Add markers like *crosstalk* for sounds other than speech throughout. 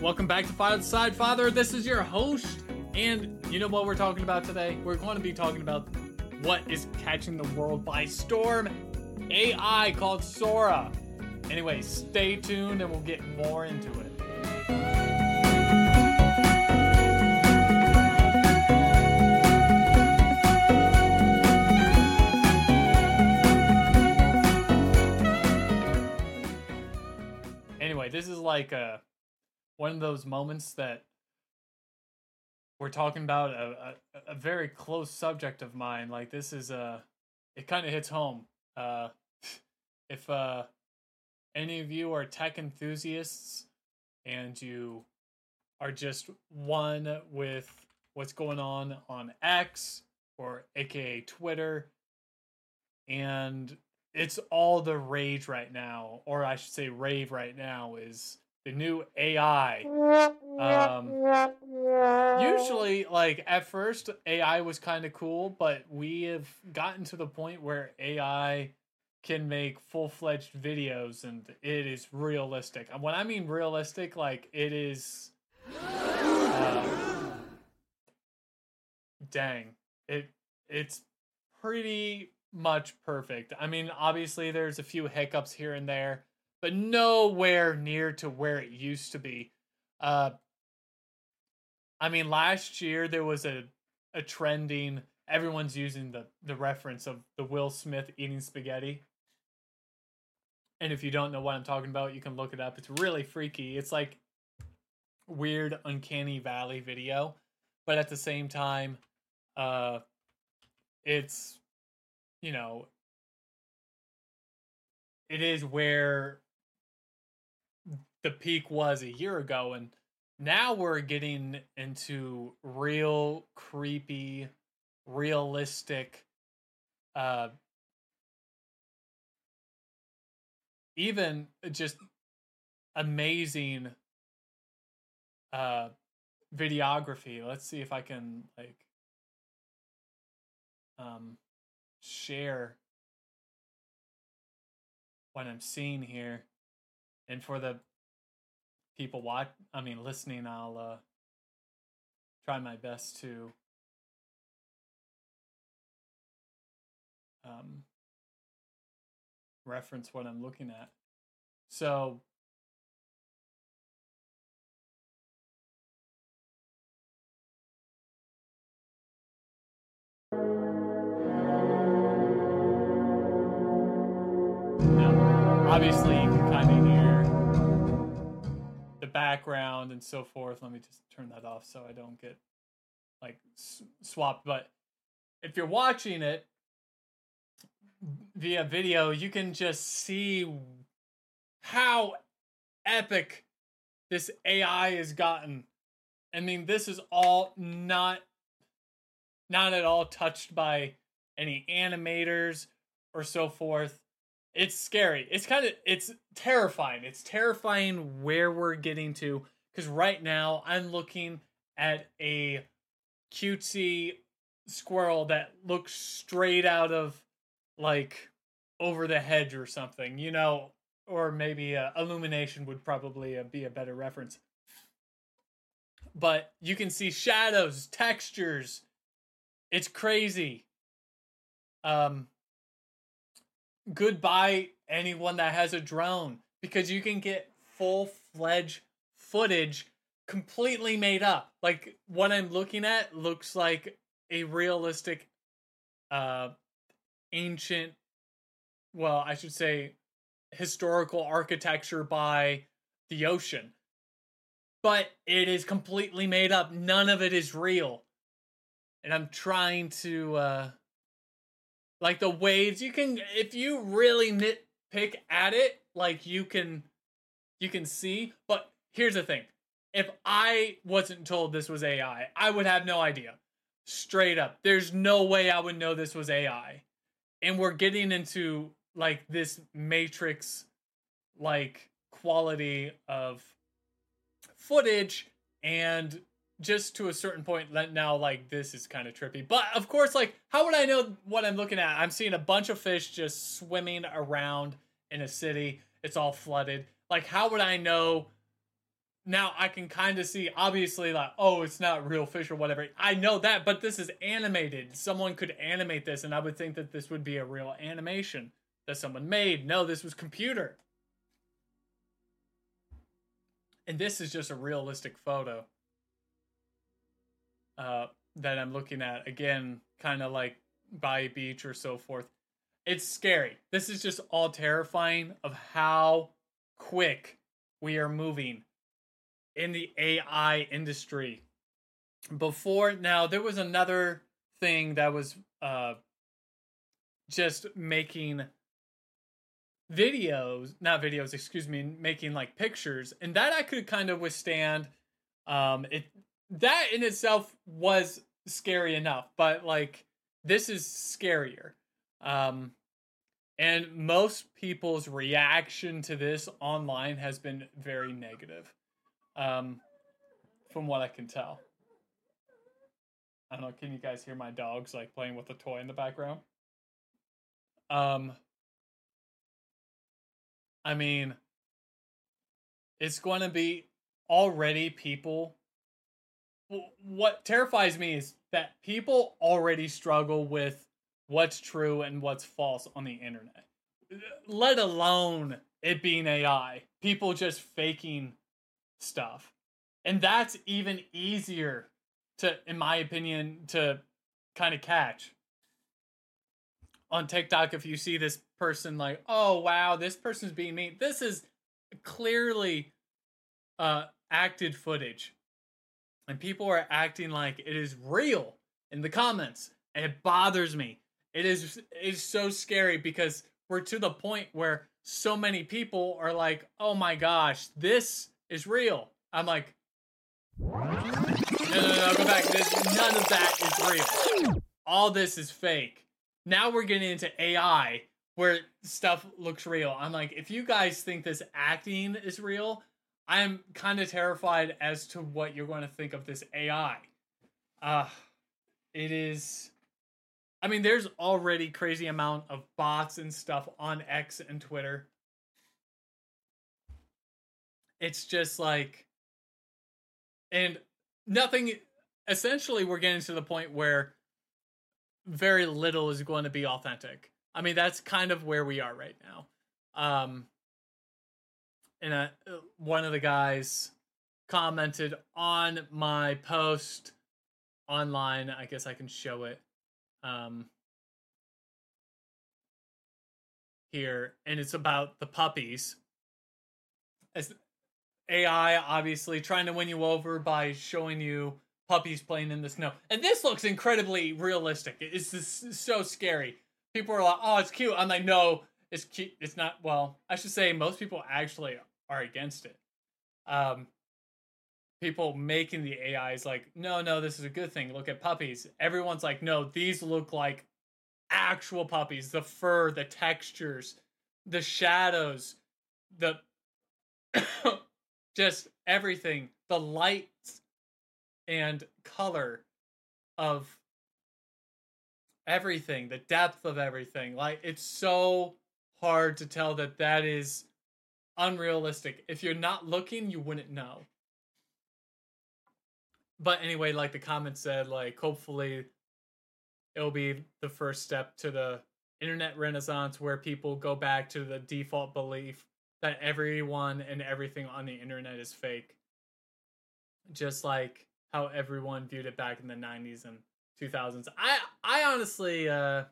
Welcome back to Father Side Father. This is your host, and you know what we're talking about today? We're going to be talking about what is catching the world by storm AI called Sora. Anyway, stay tuned and we'll get more into it. Anyway, this is like a one of those moments that we're talking about a, a, a very close subject of mine. Like this is a, it kind of hits home. Uh, *laughs* if uh, any of you are tech enthusiasts and you are just one with what's going on on X or AKA Twitter, and it's all the rage right now, or I should say, rave right now is the new AI. Um, usually, like at first, AI was kind of cool, but we have gotten to the point where AI can make full fledged videos and it is realistic. And when I mean realistic, like it is. Uh, dang, it it's pretty much perfect. I mean, obviously, there's a few hiccups here and there but nowhere near to where it used to be. Uh, I mean, last year there was a a trending. Everyone's using the the reference of the Will Smith eating spaghetti. And if you don't know what I'm talking about, you can look it up. It's really freaky. It's like weird, uncanny valley video, but at the same time, uh, it's you know, it is where the peak was a year ago and now we're getting into real creepy realistic uh even just amazing uh videography. Let's see if i can like um share what i'm seeing here. And for the people watch i mean listening i'll uh try my best to um reference what i'm looking at. So obviously background and so forth. Let me just turn that off so I don't get like s- swapped. But if you're watching it via video, you can just see how epic this AI has gotten. I mean, this is all not not at all touched by any animators or so forth it's scary. It's kind of it's terrifying. It's terrifying where we're getting to cuz right now I'm looking at a cutesy squirrel that looks straight out of like over the hedge or something, you know, or maybe uh, illumination would probably uh, be a better reference. But you can see shadows, textures. It's crazy. Um goodbye anyone that has a drone because you can get full fledged footage completely made up. Like what I'm looking at looks like a realistic uh ancient well, I should say historical architecture by the ocean. But it is completely made up. None of it is real. And I'm trying to uh like the waves you can if you really nitpick at it like you can you can see. But here's the thing. If i wasn't told this was ai i would have no idea. Straight up. There's no way i would know this was ai and we're getting into like this matrix like quality of footage and just to a certain point now like this is kind of trippy but of course like how would i know what i'm looking at i'm seeing a bunch of fish just swimming around in a city it's all flooded like how would i know now I can kind of see, obviously, like, oh, it's not real fish or whatever. I know that, but this is animated. Someone could animate this, and I would think that this would be a real animation that someone made. No, this was computer. And this is just a realistic photo uh, that I'm looking at. Again, kind of like by beach or so forth. It's scary. This is just all terrifying of how quick we are moving in the AI industry. Before now, there was another thing that was uh, just making videos, not videos, excuse me, making like pictures, and that I could kind of withstand. Um, it that in itself was scary enough, but like this is scarier. Um, and most people's reaction to this online has been very negative, um, from what I can tell. I don't know. Can you guys hear my dogs like playing with a toy in the background? Um, I mean, it's going to be already people. What terrifies me is that people already struggle with what's true and what's false on the internet, let alone it being AI. People just faking stuff. And that's even easier to, in my opinion, to kind of catch. On TikTok, if you see this person like, oh wow, this person's being mean, this is clearly uh acted footage. And people are acting like it is real in the comments. And it bothers me it is is so scary because we're to the point where so many people are like, "Oh my gosh, this is real." I'm like, "No, no, no, go back. This, none of that is real. All this is fake." Now we're getting into AI where stuff looks real. I'm like, if you guys think this acting is real, I'm kind of terrified as to what you're going to think of this AI. Uh it is I mean, there's already crazy amount of bots and stuff on X and Twitter. It's just like, and nothing. Essentially, we're getting to the point where very little is going to be authentic. I mean, that's kind of where we are right now. Um, and a, one of the guys commented on my post online. I guess I can show it um, here, and it's about the puppies. As AI obviously trying to win you over by showing you puppies playing in the snow, and this looks incredibly realistic. It's just so scary. People are like, "Oh, it's cute." I'm like, "No, it's cute. It's not." Well, I should say most people actually are against it. Um, people making the AIs like, no, no, this is a good thing. Look at puppies. Everyone's like, no, these look like actual puppies. The fur, the textures, the shadows, the *coughs* just everything, the lights and color of everything, the depth of everything. Like it's so hard to tell that that is unrealistic. If you're not looking, you wouldn't know but anyway, like the comment said, like hopefully it'll be the first step to the internet renaissance where people go back to the default belief that everyone and everything on the internet is fake. Just like how everyone viewed it back in the 90s and 2000s. I I honestly uh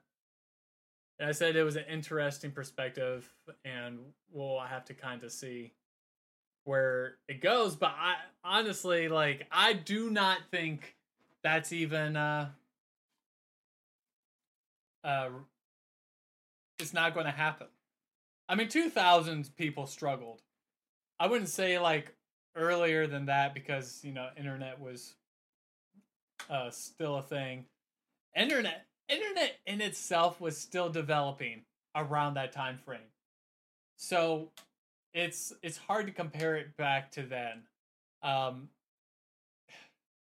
I said it was an interesting perspective and we'll have to kind of see where it goes. But I honestly like I do not think that's even uh uh it's not going to happen. I mean, 2000s people struggled. I wouldn't say like earlier than that because you know internet was uh still a thing. Internet internet in itself was still developing around that time frame. So it's it's hard to compare it back to then. Um,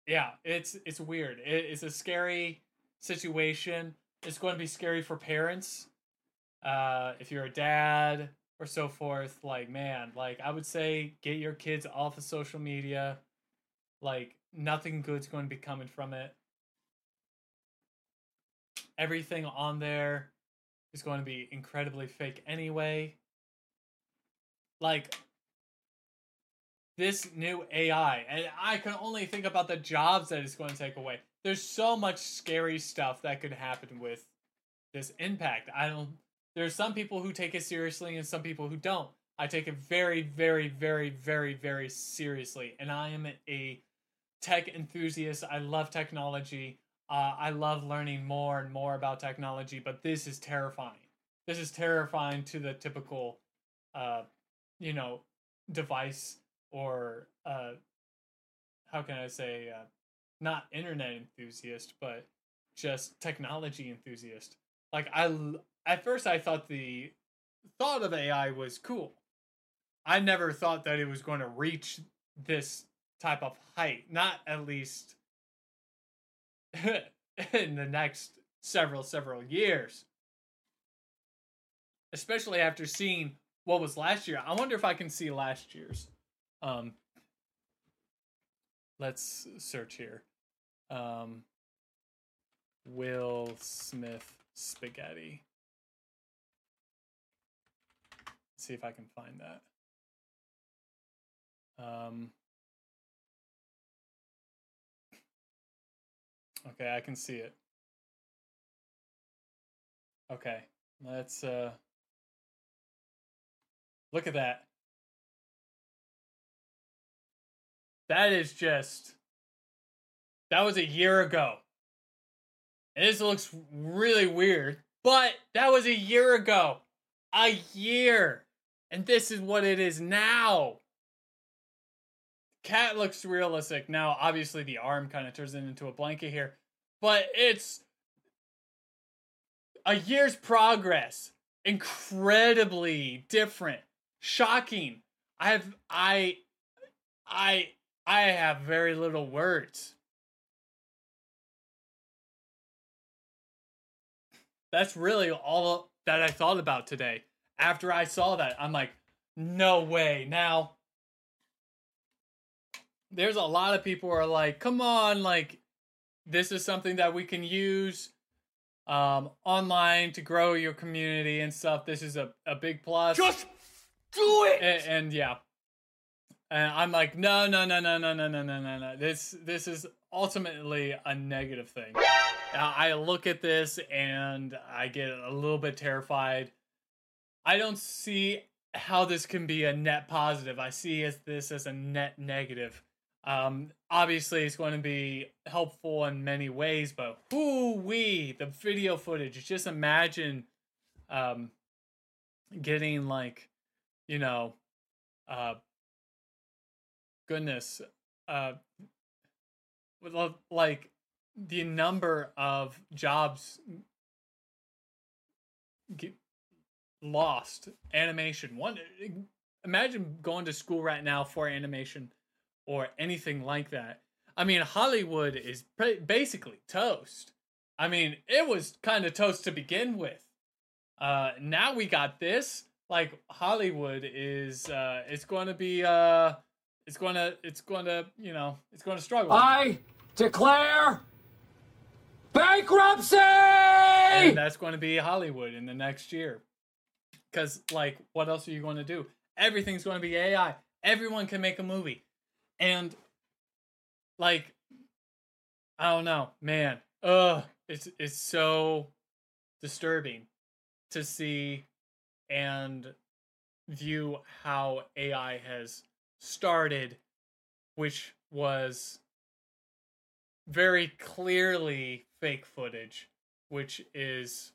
yeah, it's it's weird. It, it's a scary situation. It's going to be scary for parents. Uh, if you're a dad or so forth, like man, like I would say get your kids off of social media. Like nothing good's going to be coming from it. Everything on there is going to be incredibly fake anyway. Like this new AI, and I can only think about the jobs that it's going to take away. There's so much scary stuff that could happen with this impact. I don't. There's some people who take it seriously and some people who don't. I take it very, very, very, very, very seriously, and I am a tech enthusiast. I love technology. Uh, I love learning more and more about technology, but this is terrifying. This is terrifying to the typical, uh, you know, device or uh, how can I say, uh, not internet enthusiast, but just technology enthusiast. Like I, at first I thought the thought of AI was cool. I never thought that it was going to reach this type of height, not at least in the next several several years. Especially after seeing what was last year. I wonder if I can see last year's. Um, let's search here. Um, Will Smith spaghetti. See if I can find that. Um, okay, I can see it. Okay, let's uh, look at that. That is just. That was a year ago. And this looks really weird, but that was a year ago. A year. And this is what it is now. Cat looks realistic. Now, obviously, the arm kind of turns it into a blanket here, but it's a year's progress. Incredibly different. Shocking. I have, I, I, I have very little words. That's really all that I thought about today. After I saw that, I'm like, no way. Now, there's a lot of people are like, come on, like, this is something that we can use um, online to grow your community and stuff. This is a, a big plus. Just do it! And, and yeah, and I'm like, no, no, no, no, no, no, no, no, no, no. This this is ultimately a negative thing. I look at this and I get a little bit terrified. I don't see how this can be a net positive. I see as this as a net negative. Um, obviously, it's going to be helpful in many ways, but whoo wee, the video footage. Just imagine um, getting like, you know, uh, goodness, uh, like the number of jobs lost animation one imagine going to school right now for animation or anything like that. I mean hollywood is basically toast. I mean it was kind of toast to begin with. Uh now we got this. Like hollywood is uh it's going to be uh it's going to it's going to you know it's going to struggle. I declare bankruptcy! And that's going to be hollywood in the next year. Because like what else are you going to do? Everything's going to be ai everyone can make a movie and like i don't know man ugh it's it's so disturbing to see and view how ai has started, which was very clearly fake footage, which is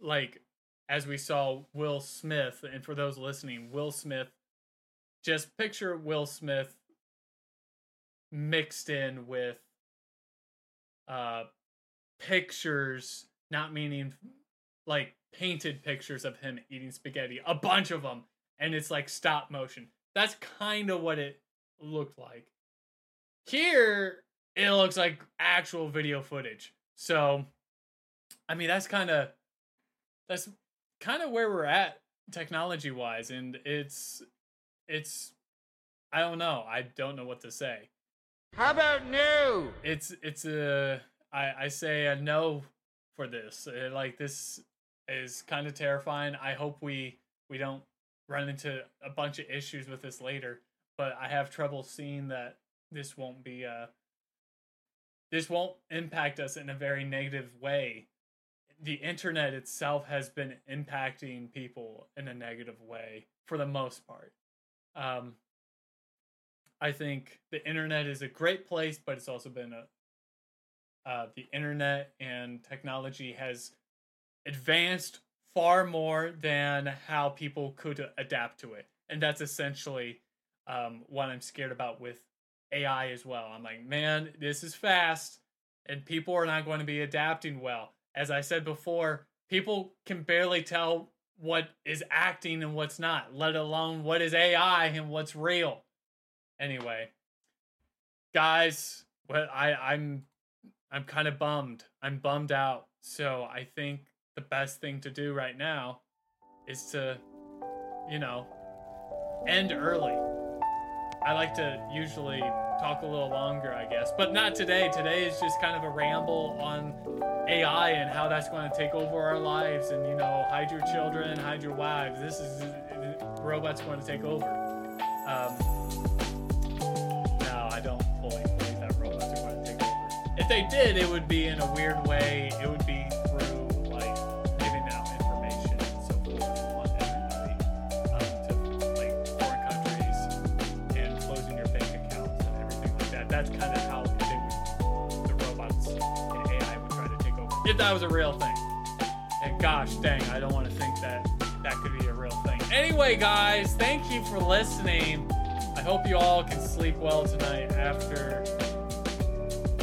like as we saw Will Smith, and for those listening, Will Smith, just picture Will Smith mixed in with uh pictures, not meaning like painted pictures of him eating spaghetti, a bunch of them, and it's like stop motion. That's kind of what it looked like. Here, it looks like actual video footage. So, I mean, that's kind of that's kind of where we're at technology wise, and it's it's I don't know. I don't know what to say. How about no? It's it's a I I say a no for this. Uh, like this is kind of terrifying. I hope we we don't run into a bunch of issues with this later, but I have trouble seeing that this won't be uh this won't impact us in a very negative way. The internet itself has been impacting people in a negative way for the most part. Um, I think the internet is a great place, but it's also been a uh, the internet and technology has advanced far more than how people could adapt to it, and that's essentially um, what I'm scared about with AI as well. I'm like, man, this is fast, and people are not going to be adapting well. As I said before, people can barely tell what is acting and what's not, let alone what is AI and what's real. Anyway, guys, what I I'm I'm kind of bummed. I'm bummed out. So I think the best thing to do right now is to, you know, end early. I like to usually talk a little longer, I guess, but not today. Today is just kind of a ramble on AI and how that's going to take over our lives. And, you know, hide your children, hide your wives. This is robots going to take over. Um, no, I don't fully believe that robots are going to take over. If they did, it would be in a weird way. It would if that was a real thing. And gosh dang, I don't want to think that that could be a real thing. Anyway, guys, thank you for listening. I hope you all can sleep well tonight after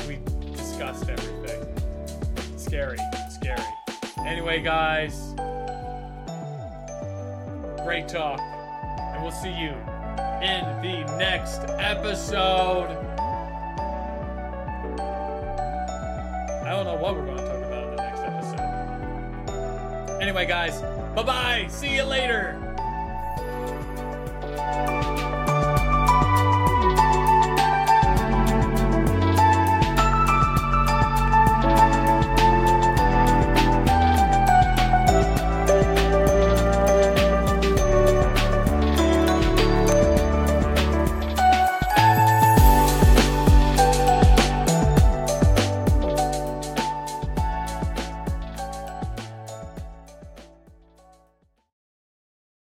we discussed everything. Scary, scary. Anyway, guys, great talk. And we'll see you in the next episode. Anyway, guys, bye bye. See you later.